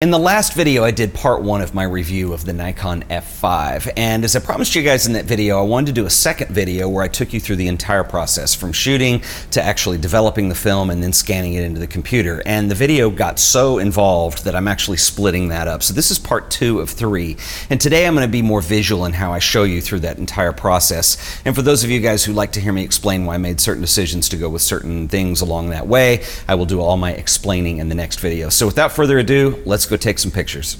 In the last video, I did part one of my review of the Nikon F5, and as I promised you guys in that video, I wanted to do a second video where I took you through the entire process from shooting to actually developing the film and then scanning it into the computer. And the video got so involved that I'm actually splitting that up. So this is part two of three, and today I'm going to be more visual in how I show you through that entire process. And for those of you guys who like to hear me explain why I made certain decisions to go with certain things along that way, I will do all my explaining in the next video. So without further ado, let's go take some pictures.